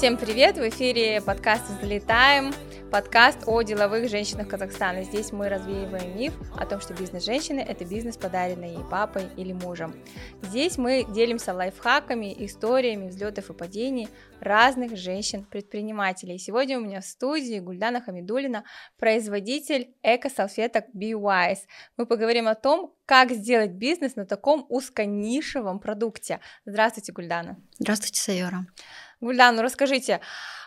Всем привет! В эфире подкаст «Взлетаем», подкаст о деловых женщинах Казахстана. Здесь мы развеиваем миф о том, что бизнес-женщины – это бизнес, подаренный ей папой или мужем. Здесь мы делимся лайфхаками, историями взлетов и падений разных женщин-предпринимателей. Сегодня у меня в студии Гульдана Хамидулина, производитель эко-салфеток Be Wise. Мы поговорим о том, как сделать бизнес на таком узконишевом продукте. Здравствуйте, Гульдана. Здравствуйте, Сайора. Гульдан, ну расскажите,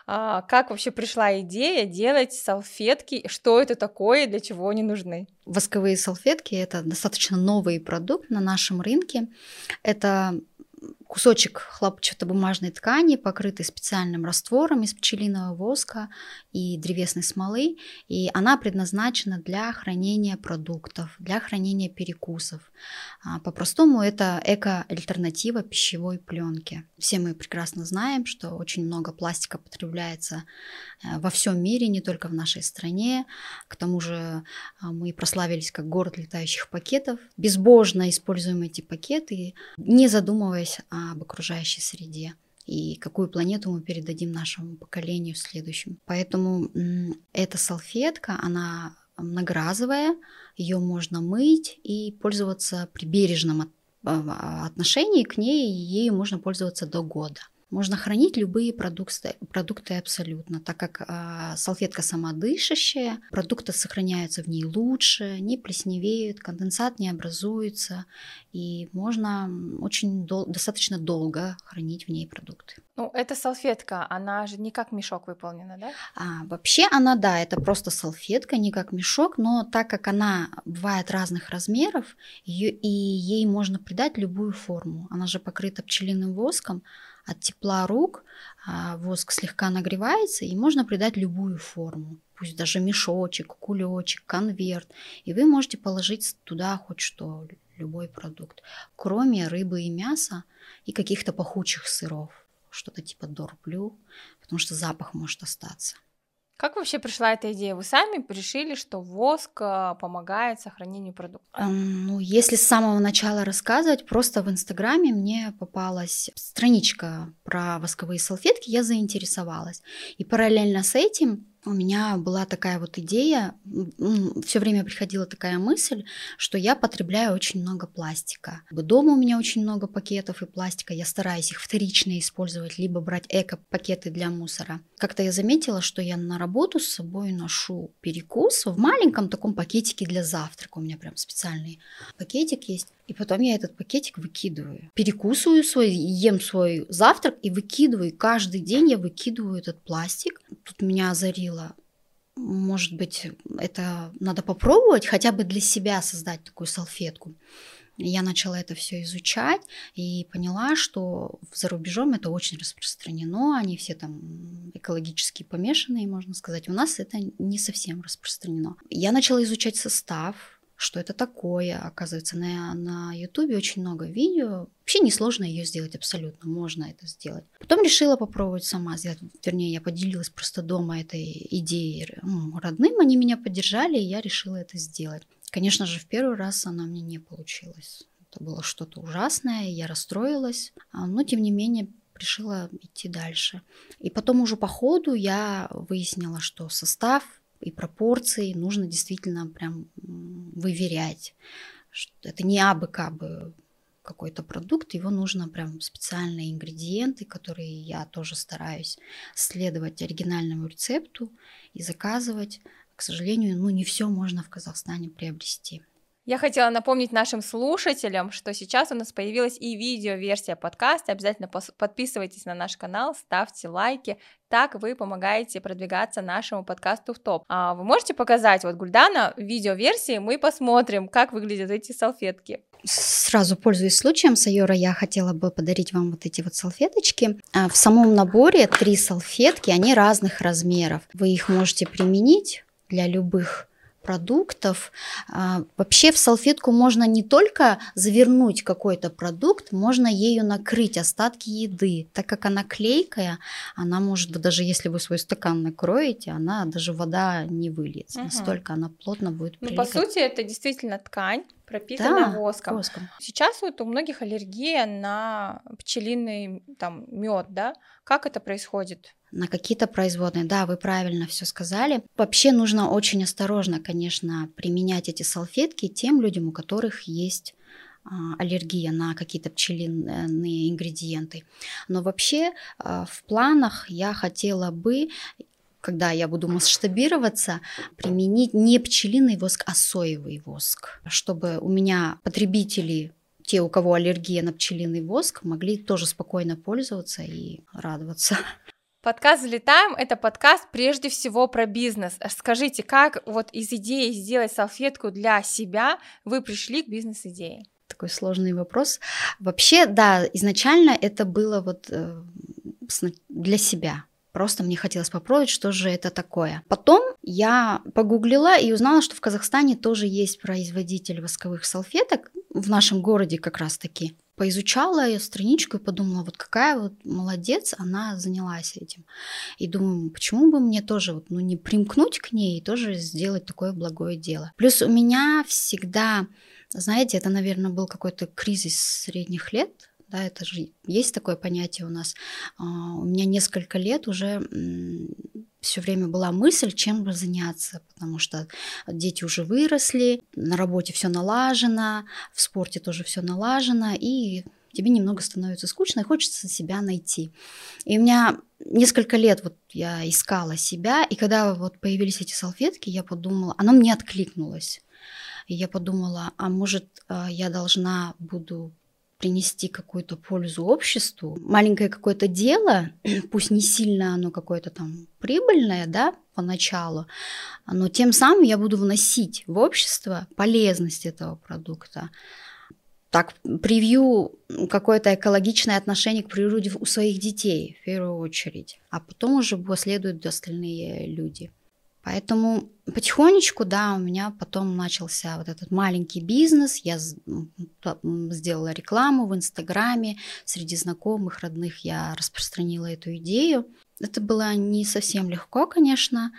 а, как вообще пришла идея делать салфетки, что это такое, для чего они нужны? Восковые салфетки – это достаточно новый продукт на нашем рынке. Это кусочек хлопчатобумажной ткани, покрытый специальным раствором из пчелиного воска и древесной смолы, и она предназначена для хранения продуктов, для хранения перекусов. А, по-простому это эко-альтернатива пищевой пленки. Все мы прекрасно знаем, что очень много пластика потребляется э, во всем мире, не только в нашей стране. К тому же а, мы прославились как город летающих пакетов. Безбожно используем эти пакеты, не задумываясь о об окружающей среде и какую планету мы передадим нашему поколению следующему. Поэтому эта салфетка, она многоразовая, ее можно мыть и пользоваться при бережном а, отношении к ней, ею можно пользоваться до года. Можно хранить любые продукты, продукты абсолютно, так как э, салфетка самодышащая, продукты сохраняются в ней лучше, не плесневеют, конденсат не образуется, и можно очень дол- достаточно долго хранить в ней продукты. Ну, эта салфетка, она же не как мешок выполнена, да? А, вообще она, да, это просто салфетка, не как мешок, но так как она бывает разных размеров, ее, и ей можно придать любую форму. Она же покрыта пчелиным воском, от тепла рук а, воск слегка нагревается, и можно придать любую форму. Пусть даже мешочек, кулечек, конверт. И вы можете положить туда хоть что, любой продукт. Кроме рыбы и мяса и каких-то пахучих сыров. Что-то типа дорблю, потому что запах может остаться. Как вообще пришла эта идея? Вы сами решили, что воск а, помогает сохранению продукта? Ну, если с самого начала рассказывать, просто в Инстаграме мне попалась страничка про восковые салфетки, я заинтересовалась. И параллельно с этим у меня была такая вот идея, все время приходила такая мысль, что я потребляю очень много пластика. Дома у меня очень много пакетов и пластика, я стараюсь их вторично использовать, либо брать эко-пакеты для мусора. Как-то я заметила, что я на работу с собой ношу перекус в маленьком таком пакетике для завтрака. У меня прям специальный пакетик есть. И потом я этот пакетик выкидываю. Перекусываю свой, ем свой завтрак и выкидываю. Каждый день я выкидываю этот пластик. Тут меня озарило. Может быть, это надо попробовать, хотя бы для себя создать такую салфетку. Я начала это все изучать и поняла, что за рубежом это очень распространено, они все там экологически помешанные, можно сказать. У нас это не совсем распространено. Я начала изучать состав, что это такое. Оказывается, на, на YouTube очень много видео. Вообще несложно ее сделать абсолютно, можно это сделать. Потом решила попробовать сама сделать. Вернее, я поделилась просто дома этой идеей ну, родным, они меня поддержали, и я решила это сделать. Конечно же, в первый раз она мне не получилась. Это было что-то ужасное, я расстроилась, а, но тем не менее решила идти дальше. И потом уже по ходу я выяснила, что состав и пропорции нужно действительно прям выверять. Это не абы-кабы какой-то продукт, его нужно прям специальные ингредиенты, которые я тоже стараюсь следовать оригинальному рецепту и заказывать. К сожалению, ну не все можно в Казахстане приобрести. Я хотела напомнить нашим слушателям, что сейчас у нас появилась и видео-версия подкаста. Обязательно подписывайтесь на наш канал, ставьте лайки. Так вы помогаете продвигаться нашему подкасту в топ. А вы можете показать вот Гульдана в видео-версии, мы посмотрим, как выглядят эти салфетки. Сразу пользуясь случаем, Сайора, я хотела бы подарить вам вот эти вот салфеточки. А, в самом наборе три салфетки, они разных размеров. Вы их можете применить для любых продуктов. А, вообще в салфетку можно не только завернуть какой-то продукт, можно ею накрыть остатки еды. Так как она клейкая, она может, даже если вы свой стакан накроете, она даже вода не выльется. Угу. Настолько она плотно будет Ну, по сути, это действительно ткань, пропитанная да, воском. воском. Сейчас вот у многих аллергия на пчелиный там мед, да? Как это происходит? На какие-то производные. Да, вы правильно все сказали. Вообще нужно очень осторожно, конечно, применять эти салфетки тем людям, у которых есть а, аллергия на какие-то пчелиные ингредиенты. Но вообще а, в планах я хотела бы когда я буду масштабироваться, применить не пчелиный воск, а соевый воск, чтобы у меня потребители те, у кого аллергия на пчелиный воск, могли тоже спокойно пользоваться и радоваться. Подкаст «Взлетаем» — это подкаст прежде всего про бизнес. Скажите, как вот из идеи сделать салфетку для себя вы пришли к бизнес-идее? Такой сложный вопрос. Вообще, да, изначально это было вот э, для себя. Просто мне хотелось попробовать, что же это такое. Потом я погуглила и узнала, что в Казахстане тоже есть производитель восковых салфеток, в нашем городе как раз таки. Поизучала я страничку и подумала, вот какая вот молодец, она занялась этим. И думаю, почему бы мне тоже вот, ну, не примкнуть к ней и тоже сделать такое благое дело. Плюс у меня всегда, знаете, это, наверное, был какой-то кризис средних лет, да, это же есть такое понятие у нас. А, у меня несколько лет уже все время была мысль, чем бы заняться, потому что дети уже выросли, на работе все налажено, в спорте тоже все налажено, и тебе немного становится скучно, и хочется себя найти. И у меня несколько лет вот я искала себя, и когда вот появились эти салфетки, я подумала, оно мне откликнулось. И я подумала, а может, а, я должна буду принести какую-то пользу обществу, маленькое какое-то дело, пусть не сильно оно какое-то там прибыльное, да, поначалу, но тем самым я буду вносить в общество полезность этого продукта. Так, привью какое-то экологичное отношение к природе у своих детей в первую очередь, а потом уже последуют остальные люди. Поэтому потихонечку, да, у меня потом начался вот этот маленький бизнес. Я сделала рекламу в Инстаграме, среди знакомых, родных я распространила эту идею. Это было не совсем легко, конечно,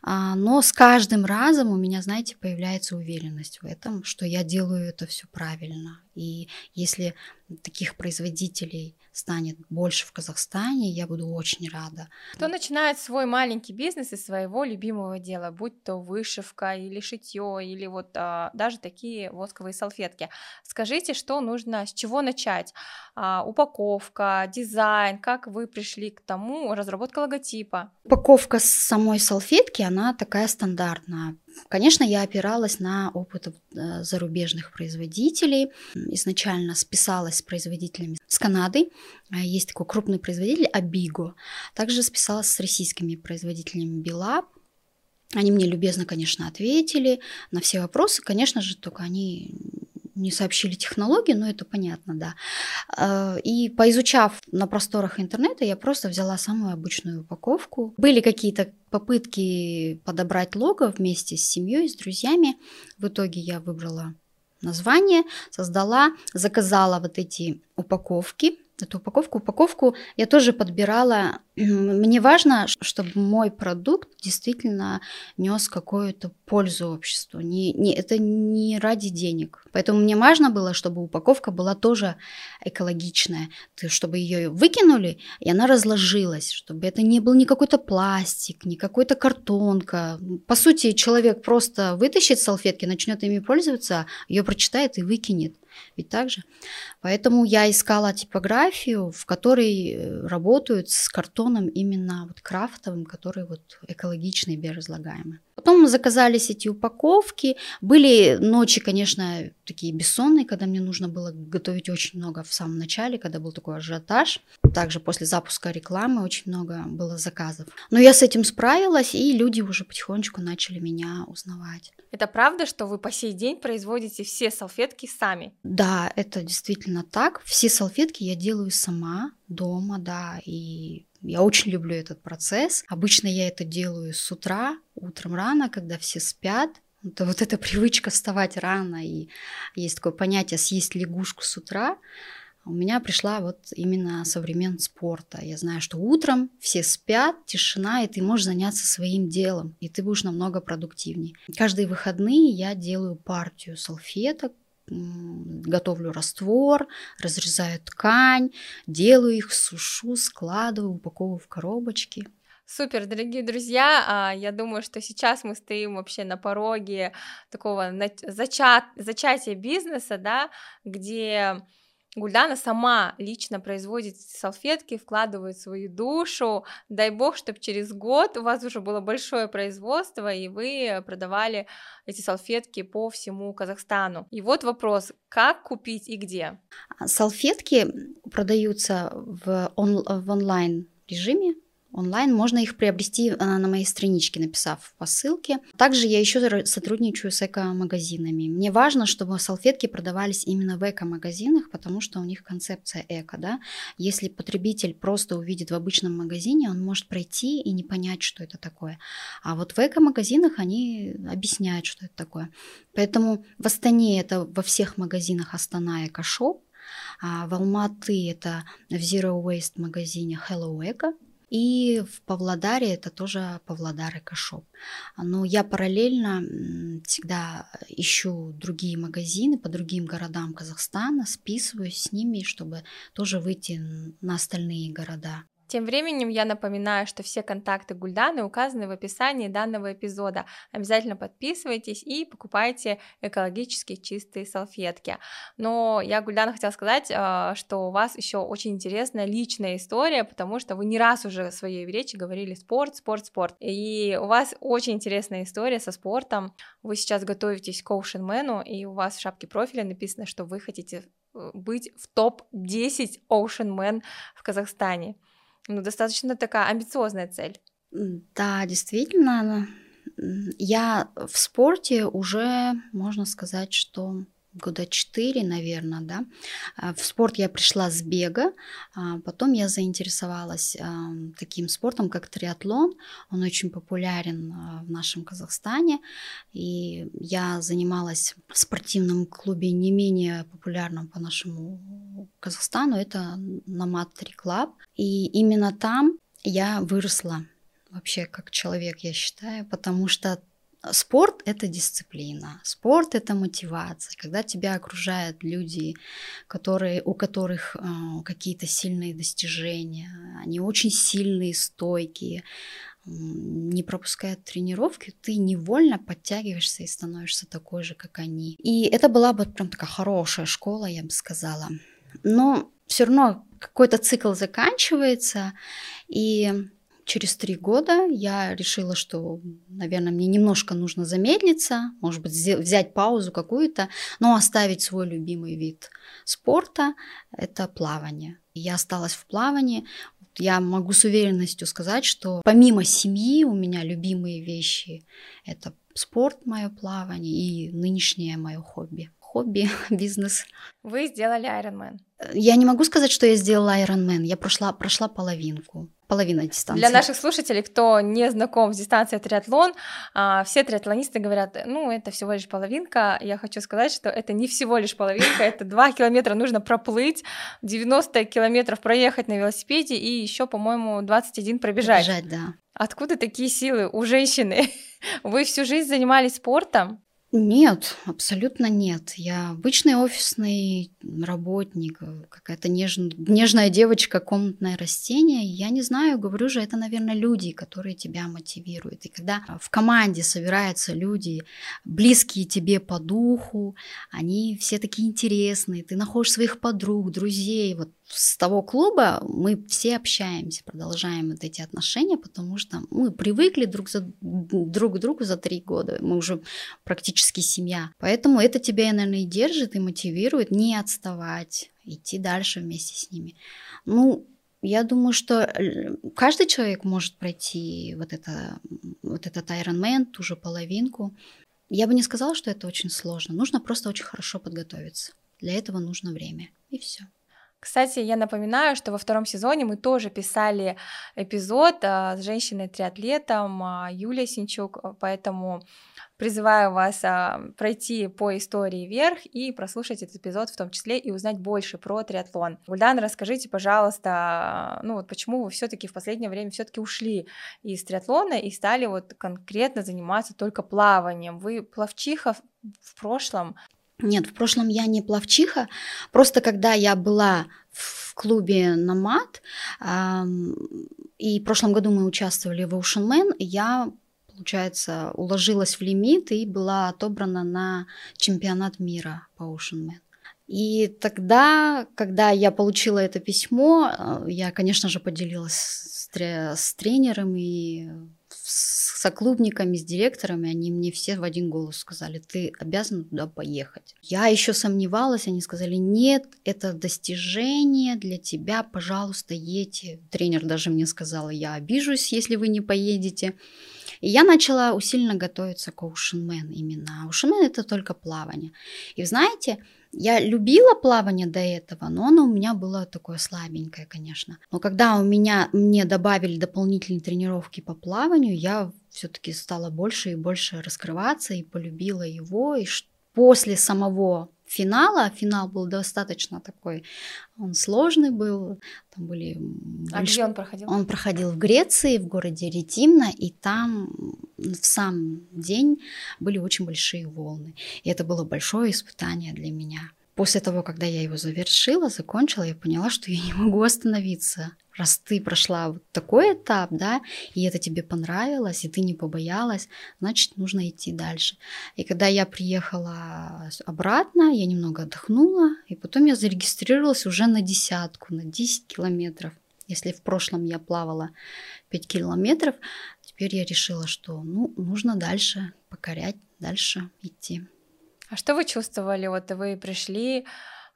а, но с каждым разом у меня, знаете, появляется уверенность в этом, что я делаю это все правильно. И если таких производителей станет больше в Казахстане, я буду очень рада. Кто начинает свой маленький бизнес из своего любимого дела, будь то вышивка или шитье, или вот а, даже такие восковые салфетки, скажите, что нужно, с чего начать? А, упаковка, дизайн, как вы пришли к тому, разработка логотипа? Упаковка самой салфетки, она такая стандартная. Конечно, я опиралась на опыт э, зарубежных производителей. Изначально списалась с производителями с Канады. Э, есть такой крупный производитель Абиго. Также списалась с российскими производителями Билаб. Они мне любезно, конечно, ответили на все вопросы. Конечно же, только они не сообщили технологии, но это понятно, да. Э, и поизучав на просторах интернета, я просто взяла самую обычную упаковку. Были какие-то попытки подобрать лого вместе с семьей, с друзьями. В итоге я выбрала название, создала, заказала вот эти упаковки эту упаковку. Упаковку я тоже подбирала. Мне важно, чтобы мой продукт действительно нес какую-то пользу обществу. Не, не, это не ради денег. Поэтому мне важно было, чтобы упаковка была тоже экологичная. Чтобы ее выкинули, и она разложилась. Чтобы это не был не какой-то пластик, не какой-то картонка. По сути, человек просто вытащит салфетки, начнет ими пользоваться, ее прочитает и выкинет. Ведь так же? Поэтому я искала типографию, в которой э, работают с картоном именно вот крафтовым, который вот экологичный, биоразлагаемый. Потом мы заказались эти упаковки. Были ночи, конечно, такие бессонные, когда мне нужно было готовить очень много в самом начале, когда был такой ажиотаж. Также после запуска рекламы очень много было заказов. Но я с этим справилась, и люди уже потихонечку начали меня узнавать. Это правда, что вы по сей день производите все салфетки сами? Да, это действительно так. Все салфетки я делаю сама дома, да, и я очень люблю этот процесс. Обычно я это делаю с утра, утром рано, когда все спят. Это вот эта привычка вставать рано, и есть такое понятие съесть лягушку с утра. У меня пришла вот именно со времен спорта. Я знаю, что утром все спят, тишина, и ты можешь заняться своим делом, и ты будешь намного продуктивнее. Каждые выходные я делаю партию салфеток, готовлю раствор, разрезаю ткань, делаю их, сушу, складываю, упаковываю в коробочки. Супер, дорогие друзья, а, я думаю, что сейчас мы стоим вообще на пороге такого зачат, зачатия бизнеса, да, где Гульдана сама лично производит салфетки, вкладывает свою душу. Дай бог, чтобы через год у вас уже было большое производство, и вы продавали эти салфетки по всему Казахстану. И вот вопрос, как купить и где? Салфетки продаются в, он, в онлайн режиме онлайн. Можно их приобрести а, на моей страничке, написав по ссылке. Также я еще сотрудничаю с эко-магазинами. Мне важно, чтобы салфетки продавались именно в эко-магазинах, потому что у них концепция эко. Да? Если потребитель просто увидит в обычном магазине, он может пройти и не понять, что это такое. А вот в эко-магазинах они объясняют, что это такое. Поэтому в Астане это во всех магазинах Астана Эко-шоп, а в Алматы это в Zero Waste магазине Hello Eco, и в Павлодаре это тоже Павлодар Экошоп. Но я параллельно всегда ищу другие магазины по другим городам Казахстана, списываюсь с ними, чтобы тоже выйти на остальные города. Тем временем я напоминаю, что все контакты Гульданы указаны в описании данного эпизода. Обязательно подписывайтесь и покупайте экологически чистые салфетки. Но я, Гульдана, хотела сказать, а, что у вас еще очень интересная личная история, потому что вы не раз уже в своей речи говорили спорт, спорт, спорт. И у вас очень интересная история со спортом. Вы сейчас готовитесь к Oceanman, и у вас в шапке профиля написано, что вы хотите э, быть в топ-10 Ocean Man в Казахстане. Ну, достаточно такая амбициозная цель. Да, действительно. Я в спорте уже, можно сказать, что года четыре, наверное, да. А, в спорт я пришла с бега, а потом я заинтересовалась таким спортом, как триатлон. Он очень популярен а, в нашем Казахстане, и я занималась в спортивном клубе не менее популярном по нашему Казахстану, это Nomad Tri Club. И именно там я выросла вообще как человек, я считаю, потому что Спорт – это дисциплина, спорт – это мотивация. Когда тебя окружают люди, которые, у которых э, какие-то сильные достижения, они очень сильные, стойкие, не пропускают тренировки, ты невольно подтягиваешься и становишься такой же, как они. И это была бы прям такая хорошая школа, я бы сказала. Но все равно какой-то цикл заканчивается, и через три года я решила, что, наверное, мне немножко нужно замедлиться, может быть, взять паузу какую-то, но оставить свой любимый вид спорта – это плавание. Я осталась в плавании. Я могу с уверенностью сказать, что помимо семьи у меня любимые вещи – это спорт, мое плавание и нынешнее мое хобби. Хобби, бизнес. Вы сделали Ironman. Я не могу сказать, что я сделала Ironman. Я прошла, прошла половинку половина дистанции. Для наших слушателей, кто не знаком с дистанцией триатлон, а, все триатлонисты говорят, ну, это всего лишь половинка. Я хочу сказать, что это не всего лишь половинка, это 2 километра нужно проплыть, 90 километров проехать на велосипеде и еще, по-моему, 21 пробежать. Пробежать, да. Откуда такие силы у женщины? Вы всю жизнь занимались спортом? Нет, абсолютно нет. Я обычный офисный работник, какая-то неж... нежная девочка, комнатное растение. Я не знаю, говорю же, это, наверное, люди, которые тебя мотивируют. И когда в команде собираются люди, близкие тебе по духу, они все такие интересные, ты находишь своих подруг, друзей, вот с того клуба мы все общаемся, продолжаем вот эти отношения, потому что мы привыкли друг, за, друг к другу за три года, мы уже практически семья. Поэтому это тебя, наверное, и держит, и мотивирует не отставать, идти дальше вместе с ними. Ну, я думаю, что э, каждый человек может пройти вот, это, вот этот Ironman, ту же половинку. Я бы не сказала, что это очень сложно. Нужно просто очень хорошо подготовиться. Для этого нужно время. И все. Кстати, я напоминаю, что во втором сезоне мы тоже писали эпизод а, с женщиной-триатлетом а, Юлией Синчук, поэтому призываю вас а, пройти по истории вверх и прослушать этот эпизод в том числе и узнать больше про триатлон. Гульдан, расскажите, пожалуйста, ну вот почему вы все-таки в последнее время все-таки ушли из триатлона и стали вот конкретно заниматься только плаванием? Вы плавчиха в прошлом? Нет, в прошлом я не плавчиха. Просто когда я была в клубе «Намат», и в прошлом году мы участвовали в Ocean Man, я получается, уложилась в лимит и была отобрана на чемпионат мира по Ocean Man. И тогда, когда я получила это письмо, э, я, конечно же, поделилась с, тренером и с соклубниками, с директорами, они мне все в один голос сказали, ты обязан туда поехать. Я еще сомневалась, они сказали, нет, это достижение для тебя, пожалуйста, едьте. Тренер даже мне сказал, я обижусь, если вы не поедете. И я начала усиленно готовиться к Man именно. Man это только плавание. И знаете, я любила плавание до этого, но оно у меня было такое слабенькое, конечно. Но когда у меня мне добавили дополнительные тренировки по плаванию, я все-таки стала больше и больше раскрываться и полюбила его. И после самого финала. Финал был достаточно такой, он сложный был. Там были... А больш... где он проходил? Он проходил в Греции, в городе Ретимна, и там в сам день были очень большие волны. И это было большое испытание для меня. После того, когда я его завершила, закончила, я поняла, что я не могу остановиться раз ты прошла вот такой этап, да, и это тебе понравилось, и ты не побоялась, значит, нужно идти дальше. И когда я приехала обратно, я немного отдохнула, и потом я зарегистрировалась уже на десятку, на 10 километров. Если в прошлом я плавала 5 километров, теперь я решила, что ну, нужно дальше покорять, дальше идти. А что вы чувствовали? Вот вы пришли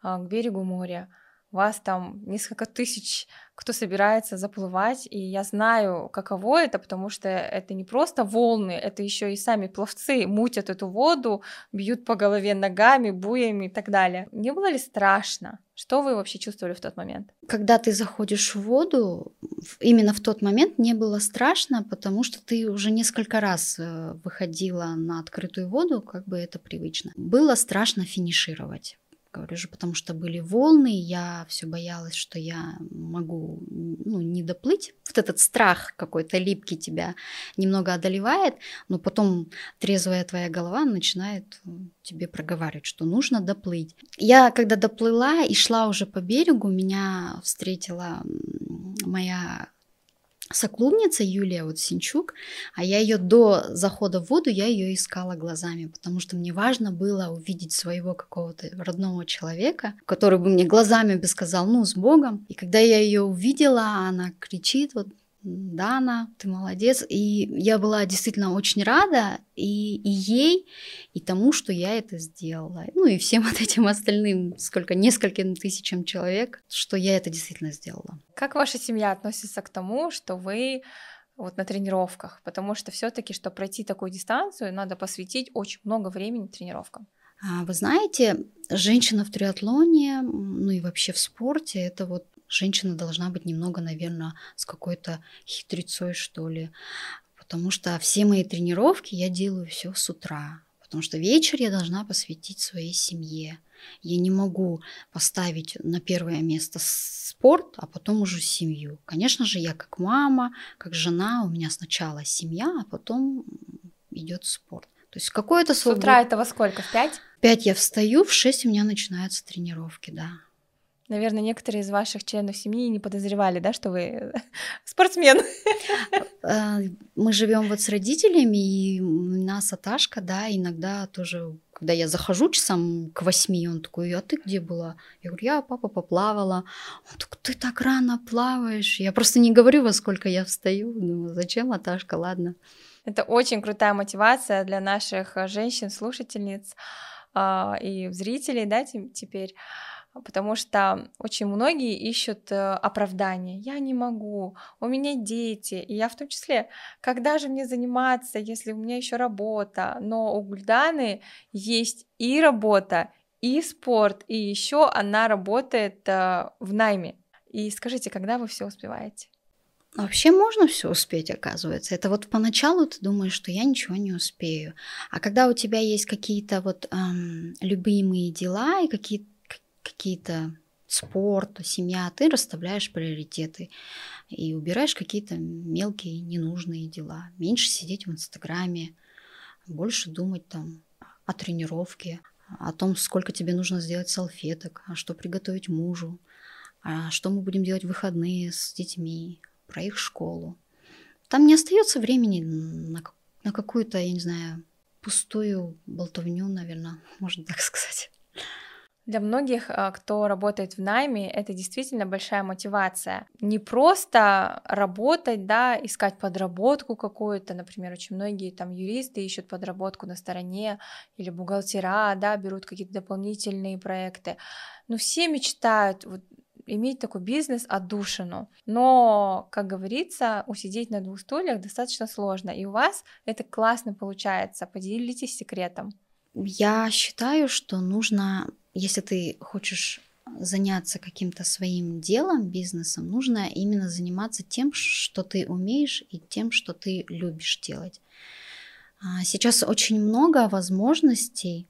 а, к берегу моря, вас там несколько тысяч, кто собирается заплывать, и я знаю, каково это, потому что это не просто волны, это еще и сами пловцы мутят эту воду, бьют по голове ногами, буями и так далее. Не было ли страшно? Что вы вообще чувствовали в тот момент? Когда ты заходишь в воду, именно в тот момент не было страшно, потому что ты уже несколько раз э, выходила на открытую воду, как бы это привычно. Было страшно финишировать говорю же, потому что были волны, я все боялась, что я могу ну, не доплыть. Вот этот страх какой-то липкий тебя немного одолевает, но потом трезвая твоя голова начинает тебе проговаривать, что нужно доплыть. Я когда доплыла и шла уже по берегу, меня встретила моя соклубница Юлия вот Синчук, а я ее до захода в воду, я ее искала глазами, потому что мне важно было увидеть своего какого-то родного человека, который бы мне глазами бы сказал, ну, с Богом. И когда я ее увидела, она кричит, вот Дана, ты молодец. И я была действительно очень рада и, и ей, и тому, что я это сделала. Ну и всем вот этим остальным, сколько, нескольким тысячам человек, что я это действительно сделала. Как ваша семья относится к тому, что вы вот на тренировках? Потому что все-таки, чтобы пройти такую дистанцию, надо посвятить очень много времени тренировкам. А, вы знаете, женщина в триатлоне, ну и вообще в спорте, это вот женщина должна быть немного, наверное, с какой-то хитрецой, что ли. Потому что все мои тренировки я делаю все с утра. Потому что вечер я должна посвятить своей семье. Я не могу поставить на первое место спорт, а потом уже семью. Конечно же, я как мама, как жена, у меня сначала семья, а потом идет спорт. То есть какое-то свобод... С утра это во сколько? В пять? В пять я встаю, в шесть у меня начинаются тренировки, да. Наверное, некоторые из ваших членов семьи не подозревали, да, что вы спортсмен. А, мы живем вот с родителями, и у нас Аташка, да, иногда тоже, когда я захожу часам к восьми, он такой, а ты где была? Я говорю, я, папа, поплавала. Он такой, ты так рано плаваешь. Я просто не говорю, во сколько я встаю. Думаю, зачем, Аташка, ладно. Это очень крутая мотивация для наших женщин, слушательниц а, и зрителей, да, теперь потому что очень многие ищут э, оправдания. Я не могу, у меня дети, и я в том числе, когда же мне заниматься, если у меня еще работа, но у Гульданы есть и работа, и спорт, и еще она работает э, в найме. И скажите, когда вы все успеваете? Вообще можно все успеть, оказывается. Это вот поначалу ты думаешь, что я ничего не успею. А когда у тебя есть какие-то вот эм, любимые дела и какие-то какие-то спорт, семья, ты расставляешь приоритеты и убираешь какие-то мелкие ненужные дела. Меньше сидеть в Инстаграме, больше думать там о тренировке, о том, сколько тебе нужно сделать салфеток, а что приготовить мужу, а что мы будем делать в выходные с детьми, про их школу. Там не остается времени на, на какую-то, я не знаю, пустую болтовню, наверное, можно так сказать. Для многих, а, кто работает в найме, это действительно большая мотивация. Не просто работать, да, искать подработку какую-то, например, очень многие там юристы ищут подработку на стороне, или бухгалтера, да, берут какие-то дополнительные проекты. Но все мечтают вот, иметь такой бизнес отдушину. Но, как говорится, усидеть на двух стульях достаточно сложно, и у вас это классно получается. Поделитесь секретом. Я считаю, что нужно если ты хочешь заняться каким-то своим делом, бизнесом, нужно именно заниматься тем, что ты умеешь и тем, что ты любишь делать. А, сейчас очень много возможностей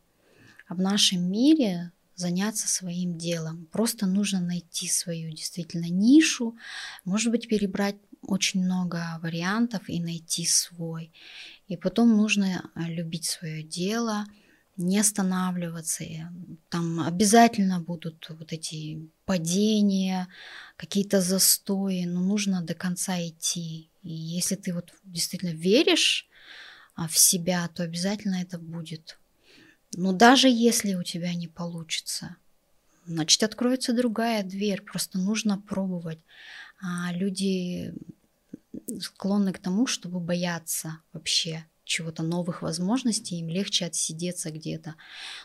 в нашем мире заняться своим делом. Просто нужно найти свою действительно нишу, может быть, перебрать очень много вариантов и найти свой. И потом нужно любить свое дело – не останавливаться. Там обязательно будут вот эти падения, какие-то застои, но нужно до конца идти. И если ты вот действительно веришь а, в себя, то обязательно это будет. Но даже если у тебя не получится, значит откроется другая дверь. Просто нужно пробовать. А люди склонны к тому, чтобы бояться вообще чего-то новых возможностей, им легче отсидеться где-то.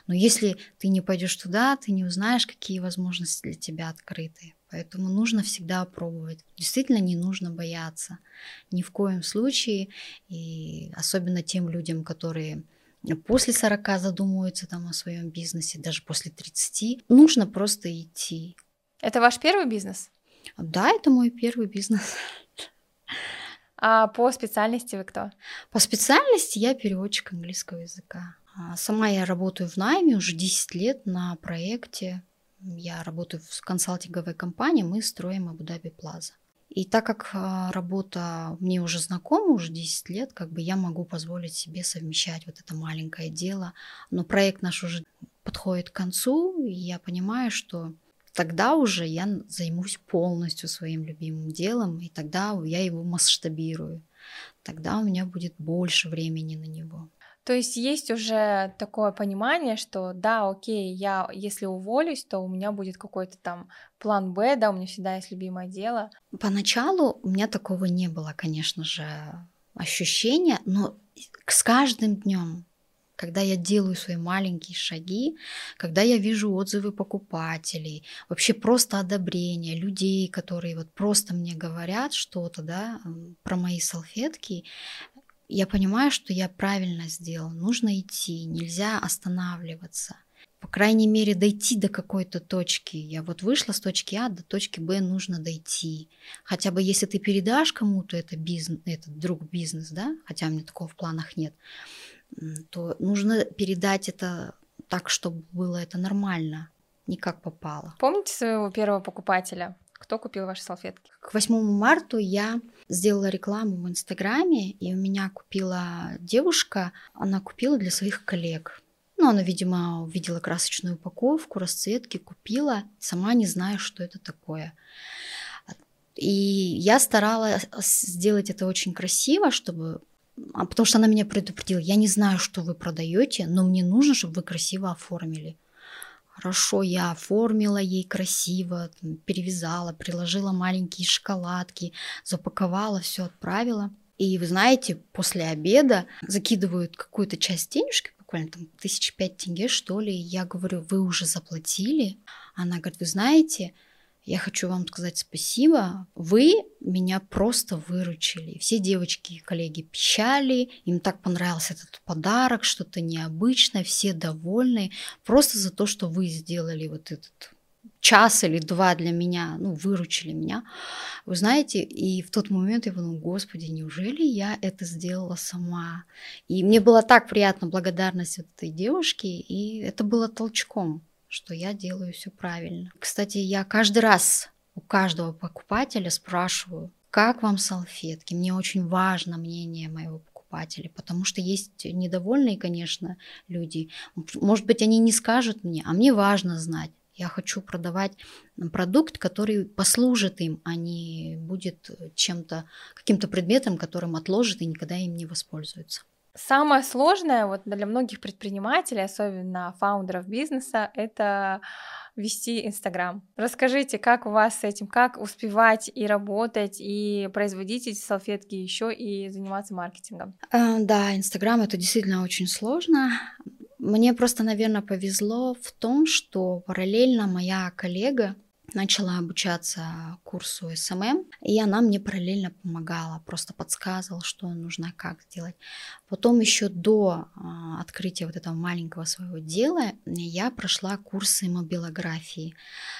Но если ты не пойдешь туда, ты не узнаешь, какие возможности для тебя открыты. Поэтому нужно всегда пробовать. Действительно не нужно бояться. Ни в коем случае. И особенно тем людям, которые после 40 задумываются там о своем бизнесе, даже после 30, нужно просто идти. Это ваш первый бизнес? Да, это мой первый бизнес. А по специальности вы кто? По специальности я переводчик английского языка. А сама я работаю в найме уже 10 лет на проекте. Я работаю в консалтинговой компании, мы строим Абу-Даби Плаза. И так как а, работа мне уже знакома, уже 10 лет, как бы я могу позволить себе совмещать вот это маленькое дело. Но проект наш уже подходит к концу, и я понимаю, что тогда уже я займусь полностью своим любимым делом, и тогда я его масштабирую. Тогда у меня будет больше времени на него. То есть есть уже такое понимание, что да, окей, я если уволюсь, то у меня будет какой-то там план Б, да, у меня всегда есть любимое дело. Поначалу у меня такого не было, конечно же, ощущения, но с каждым днем когда я делаю свои маленькие шаги, когда я вижу отзывы покупателей, вообще просто одобрение людей, которые вот просто мне говорят что-то, да, про мои салфетки, я понимаю, что я правильно сделал. Нужно идти, нельзя останавливаться. По крайней мере, дойти до какой-то точки. Я вот вышла с точки А до точки Б, нужно дойти. Хотя бы если ты передашь кому-то это бизнес, этот друг бизнес, да, хотя у меня такого в планах нет, то нужно передать это так, чтобы было это нормально, не как попало. Помните своего первого покупателя? Кто купил ваши салфетки? К 8 марта я сделала рекламу в Инстаграме, и у меня купила девушка, она купила для своих коллег. Ну, она, видимо, увидела красочную упаковку, расцветки, купила, сама не зная, что это такое. И я старалась сделать это очень красиво, чтобы потому что она меня предупредила, я не знаю, что вы продаете, но мне нужно, чтобы вы красиво оформили. Хорошо, я оформила ей красиво, перевязала, приложила маленькие шоколадки, запаковала, все отправила. И вы знаете, после обеда закидывают какую-то часть денежки, буквально там тысяч пять тенге, что ли. Я говорю, вы уже заплатили? Она говорит, вы знаете, я хочу вам сказать спасибо. Вы меня просто выручили. Все девочки и коллеги пищали, им так понравился этот подарок, что-то необычное, все довольны. Просто за то, что вы сделали вот этот час или два для меня, ну, выручили меня. Вы знаете, и в тот момент я подумала, господи, неужели я это сделала сама? И мне было так приятно благодарность этой девушки, и это было толчком что я делаю все правильно. Кстати, я каждый раз у каждого покупателя спрашиваю, как вам салфетки? Мне очень важно мнение моего покупателя, потому что есть недовольные, конечно, люди. Может быть, они не скажут мне, а мне важно знать. Я хочу продавать продукт, который послужит им, а не будет чем-то, каким-то предметом, которым отложат и никогда им не воспользуются. Самое сложное вот для многих предпринимателей, особенно фаундеров бизнеса, это вести Инстаграм. Расскажите, как у вас с этим, как успевать и работать, и производить эти салфетки еще и заниматься маркетингом? А, да, Инстаграм это действительно очень сложно. Мне просто, наверное, повезло в том, что параллельно моя коллега, начала обучаться курсу СММ, и она мне параллельно помогала, просто подсказывала, что нужно, как сделать. Потом еще до а, открытия вот этого маленького своего дела я прошла курсы мобилографии.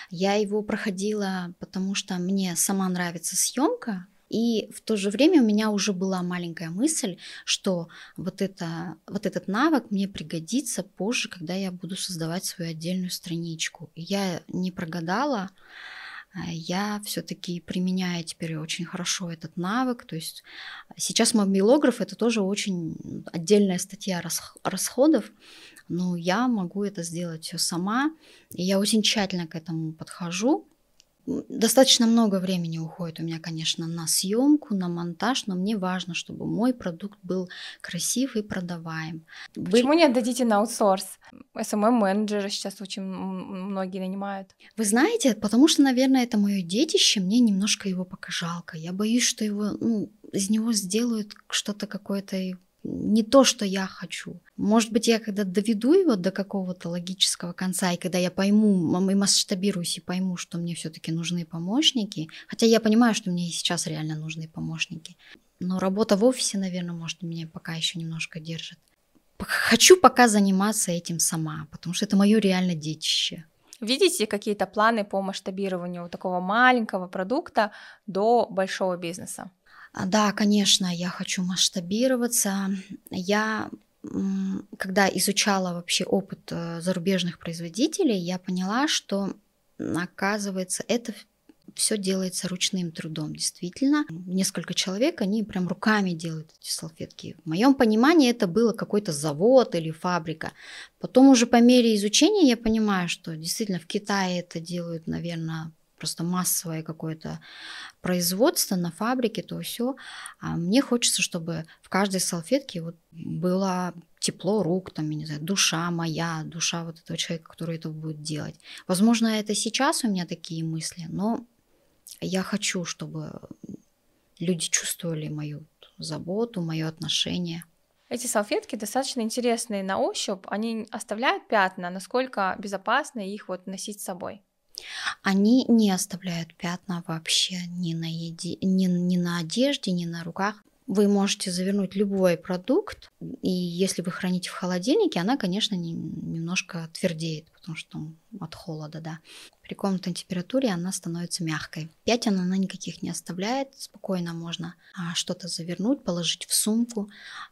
Я его проходила, потому что мне сама нравится съемка, и в то же время у меня уже была маленькая мысль, что вот, это, вот этот навык мне пригодится позже, когда я буду создавать свою отдельную страничку. И я не прогадала, а я все-таки применяю теперь очень хорошо этот навык. То есть сейчас мобилограф это тоже очень отдельная статья расходов, но я могу это сделать все сама. И я очень тщательно к этому подхожу. Достаточно много времени уходит у меня, конечно, на съемку, на монтаж, но мне важно, чтобы мой продукт был красив и продаваем. Почему Вы... не отдадите на аутсорс? СММ-менеджеры сейчас очень многие нанимают. Вы знаете, потому что, наверное, это мое детище, мне немножко его пока жалко. Я боюсь, что его, ну, из него сделают что-то какое-то не то, что я хочу. Может быть, я когда доведу его до какого-то логического конца, и когда я пойму, и масштабируюсь, и пойму, что мне все-таки нужны помощники, хотя я понимаю, что мне и сейчас реально нужны помощники, но работа в офисе, наверное, может, меня пока еще немножко держит. Хочу пока заниматься этим сама, потому что это мое реально детище. Видите какие-то планы по масштабированию такого маленького продукта до большого бизнеса? А, да, конечно, я хочу масштабироваться. Я когда изучала вообще опыт э, зарубежных производителей, я поняла, что, оказывается, это все делается ручным трудом, действительно. Несколько человек, они прям руками делают эти салфетки. В моем понимании это было какой-то завод или фабрика. Потом уже по мере изучения я понимаю, что действительно в Китае это делают, наверное, просто массовое какое-то производство на фабрике, то все. А мне хочется, чтобы в каждой салфетке вот было тепло рук, там, я не знаю, душа моя, душа вот этого человека, который это будет делать. Возможно, это сейчас у меня такие мысли, но я хочу, чтобы люди чувствовали мою заботу, мое отношение. Эти салфетки достаточно интересные на ощупь, они оставляют пятна, насколько безопасно их вот носить с собой? Они не оставляют пятна вообще ни на, еде, ни, ни на одежде, ни на руках. Вы можете завернуть любой продукт, и если вы храните в холодильнике, она, конечно, не, немножко твердеет, потому что от холода, да. При комнатной температуре она становится мягкой. Пятен она никаких не оставляет, спокойно можно а, что-то завернуть, положить в сумку.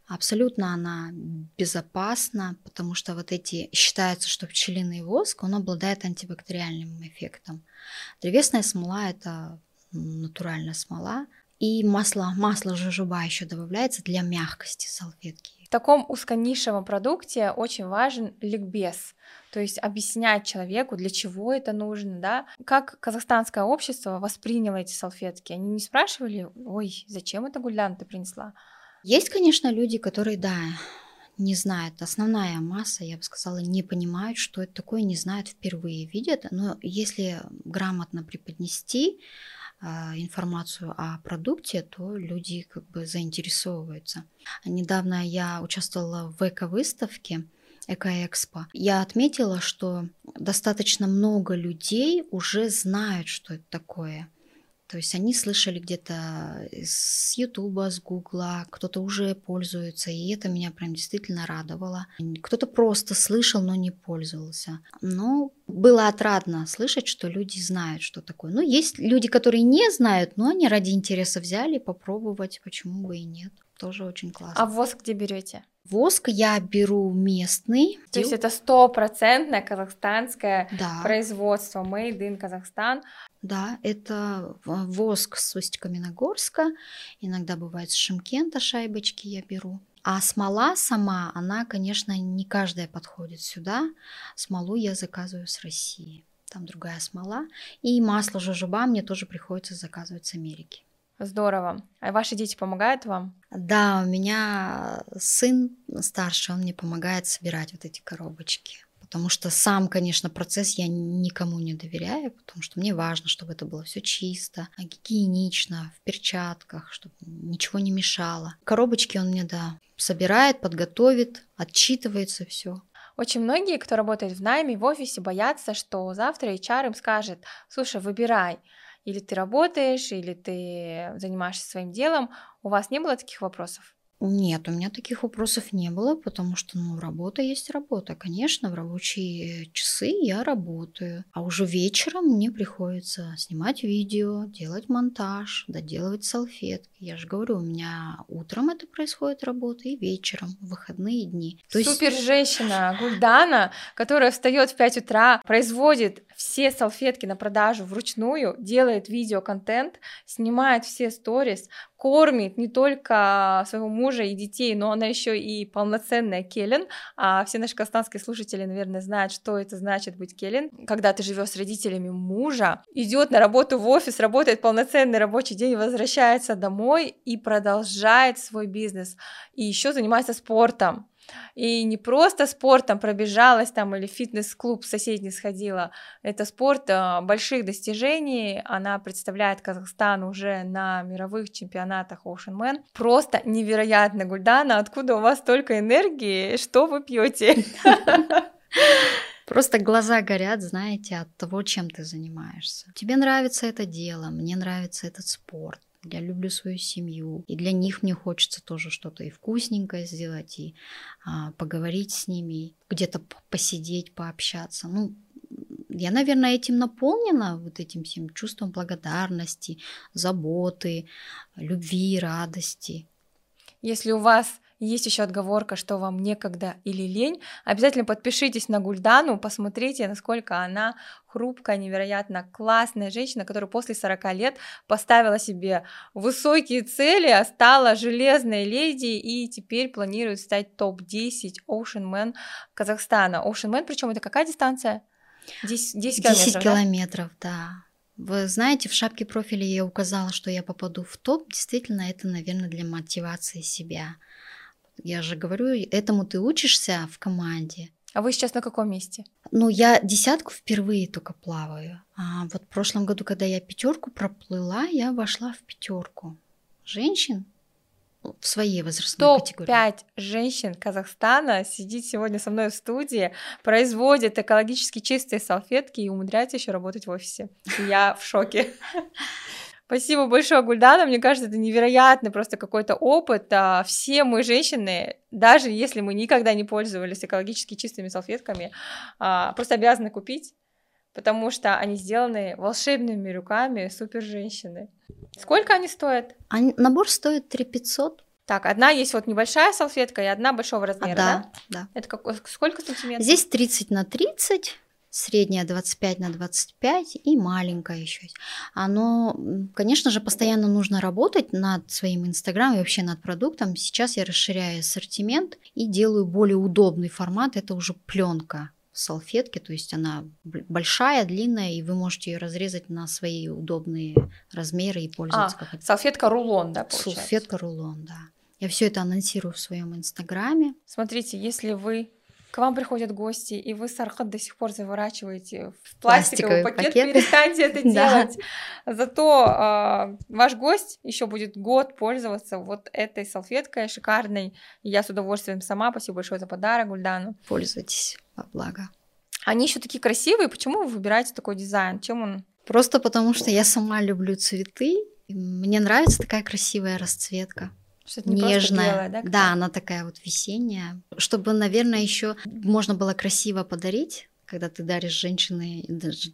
Абсолютно она безопасна, потому что вот эти, считается, что пчелиный воск, он обладает антибактериальным эффектом. Древесная смола – это натуральная смола, и масло, масло жожоба еще добавляется для мягкости салфетки. В таком узконишевом продукте очень важен ликбез, то есть объяснять человеку, для чего это нужно, да. Как казахстанское общество восприняло эти салфетки? Они не спрашивали, ой, зачем это Гульдан ты принесла? Есть, конечно, люди, которые, да, не знают. Основная масса, я бы сказала, не понимают, что это такое, не знают, впервые видят. Но если грамотно преподнести, информацию о продукте, то люди как бы заинтересовываются. Недавно я участвовала в эко-выставке, Экоэкспо. Я отметила, что достаточно много людей уже знают, что это такое. То есть они слышали где-то с Ютуба, с Гугла, кто-то уже пользуется, и это меня прям действительно радовало. Кто-то просто слышал, но не пользовался. Но было отрадно слышать, что люди знают, что такое. Ну, есть люди, которые не знают, но они ради интереса взяли попробовать, почему бы и нет. Тоже очень классно. А воск где берете? Воск я беру местный. То есть это стопроцентное казахстанское да. производство Made in Казахстан. Да, это воск с Усть-Каменогорска. Иногда бывает с Шимкента шайбочки я беру. А смола сама, она, конечно, не каждая подходит сюда. Смолу я заказываю с России. там другая смола. И масло жожоба мне тоже приходится заказывать с Америки. Здорово. А ваши дети помогают вам? Да, у меня сын старший, он мне помогает собирать вот эти коробочки. Потому что сам, конечно, процесс я никому не доверяю, потому что мне важно, чтобы это было все чисто, гигиенично, в перчатках, чтобы ничего не мешало. Коробочки он мне, да, собирает, подготовит, отчитывается все. Очень многие, кто работает в найме, в офисе, боятся, что завтра HR им скажет, слушай, выбирай, или ты работаешь, или ты занимаешься своим делом. У вас не было таких вопросов? Нет, у меня таких вопросов не было, потому что, ну, работа есть работа. Конечно, в рабочие часы я работаю, а уже вечером мне приходится снимать видео, делать монтаж, доделывать салфетки. Я же говорю, у меня утром это происходит работа и вечером, в выходные дни. То Супер есть... женщина Гульдана, которая встает в 5 утра, производит все салфетки на продажу вручную, делает видеоконтент, снимает все сторис, кормит не только своего мужа и детей, но она еще и полноценная келен. А все наши казахстанские слушатели, наверное, знают, что это значит быть келен. Когда ты живешь с родителями мужа, идет на работу в офис, работает полноценный рабочий день, возвращается домой и продолжает свой бизнес. И еще занимается спортом. И не просто спортом пробежалась там или фитнес-клуб соседний сходила. Это спорт а, больших достижений. Она представляет Казахстан уже на мировых чемпионатах Ocean Man. Просто невероятно, Гульдана, откуда у вас столько энергии? Что вы пьете? Просто глаза горят, знаете, от того, чем ты занимаешься. Тебе нравится это дело, мне нравится этот спорт я люблю свою семью, и для них мне хочется тоже что-то и вкусненькое сделать, и а, поговорить с ними, где-то посидеть, пообщаться. Ну, я, наверное, этим наполнена, вот этим всем чувством благодарности, заботы, любви, радости. Если у вас есть еще отговорка, что вам некогда или лень. Обязательно подпишитесь на Гульдану, посмотрите, насколько она хрупкая, невероятно классная женщина, которая после 40 лет поставила себе высокие цели, а стала железной леди и теперь планирует стать топ-10 Ocean Man Казахстана. Ocean Man, причем это какая дистанция? 10, 10 километров, 10 километров, да? да. Вы знаете, в шапке профиля я указала, что я попаду в топ. Действительно, это, наверное, для мотивации себя. Я же говорю, этому ты учишься в команде. А вы сейчас на каком месте? Ну, я десятку впервые только плаваю. А вот в прошлом году, когда я пятерку проплыла, я вошла в пятерку женщин в своей возрастной категории. Топ-5 женщин Казахстана сидит сегодня со мной в студии, производит экологически чистые салфетки и умудряется еще работать в офисе. Я в шоке. Спасибо большое, Гульдана. Мне кажется, это невероятный просто какой-то опыт. А, все мы женщины, даже если мы никогда не пользовались экологически чистыми салфетками, а, просто обязаны купить, потому что они сделаны волшебными руками супер женщины. Сколько они стоят? Они, набор стоит 3 500. Так, одна есть вот небольшая салфетка и одна большого размера, а, да? Да, да. Это как, сколько сантиметров? Здесь 30 на 30 средняя 25 на 25 и маленькая еще. Оно, конечно же, постоянно нужно работать над своим инстаграмом и вообще над продуктом. Сейчас я расширяю ассортимент и делаю более удобный формат. Это уже пленка салфетки, то есть она большая, длинная, и вы можете ее разрезать на свои удобные размеры и пользоваться. А, как салфетка рулон, да, получается? Салфетка рулон, да. Я все это анонсирую в своем инстаграме. Смотрите, если вы к вам приходят гости, и вы сархат до сих пор заворачиваете в пластиковый, пластиковый пакет, пакет, перестаньте это делать. Зато э, ваш гость еще будет год пользоваться вот этой салфеткой шикарной. Я с удовольствием сама. Спасибо большое за подарок, Гульдану. Пользуйтесь во благо. Они еще такие красивые. Почему вы выбираете такой дизайн? Чем он? Просто потому что я сама люблю цветы. Мне нравится такая красивая расцветка. Что-то не нежная. Белое, да, да, она такая вот весенняя. Чтобы, наверное, еще можно было красиво подарить когда ты даришь женщине,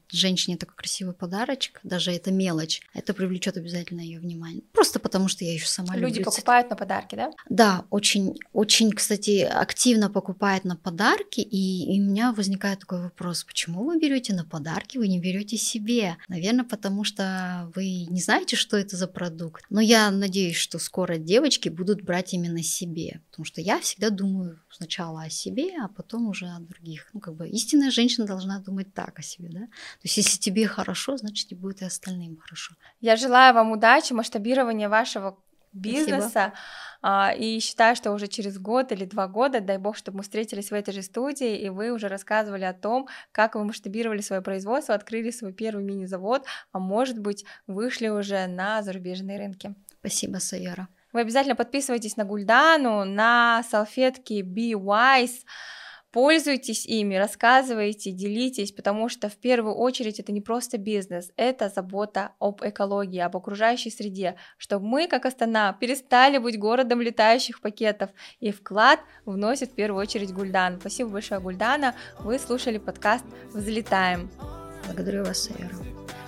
женщине такой красивый подарочек, даже это мелочь, это привлечет обязательно ее внимание. Просто потому, что я еще сама Люди люблю. покупают на подарки, да? Да, очень, очень, кстати, активно покупают на подарки, и, и у меня возникает такой вопрос, почему вы берете на подарки, вы не берете себе? Наверное, потому что вы не знаете, что это за продукт. Но я надеюсь, что скоро девочки будут брать именно себе, потому что я всегда думаю сначала о себе, а потом уже о других. Ну, как бы истинная женщина женщина должна думать так о себе, да. То есть если тебе хорошо, значит и будет и остальным хорошо. Я желаю вам удачи, масштабирования вашего бизнеса. Спасибо. И считаю, что уже через год или два года, дай бог, чтобы мы встретились в этой же студии, и вы уже рассказывали о том, как вы масштабировали свое производство, открыли свой первый мини-завод, а может быть, вышли уже на зарубежные рынки. Спасибо, Саяра. Вы обязательно подписывайтесь на Гульдану, на салфетки Be Wise, Пользуйтесь ими, рассказывайте, делитесь, потому что в первую очередь это не просто бизнес, это забота об экологии, об окружающей среде, чтобы мы, как Астана, перестали быть городом летающих пакетов, и вклад вносит в первую очередь Гульдан. Спасибо большое, Гульдана, вы слушали подкаст «Взлетаем». Благодарю вас, Сайра.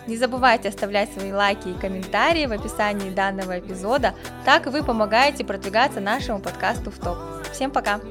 Не забывайте оставлять свои лайки и комментарии в описании данного эпизода, так вы помогаете продвигаться нашему подкасту в топ. Всем пока!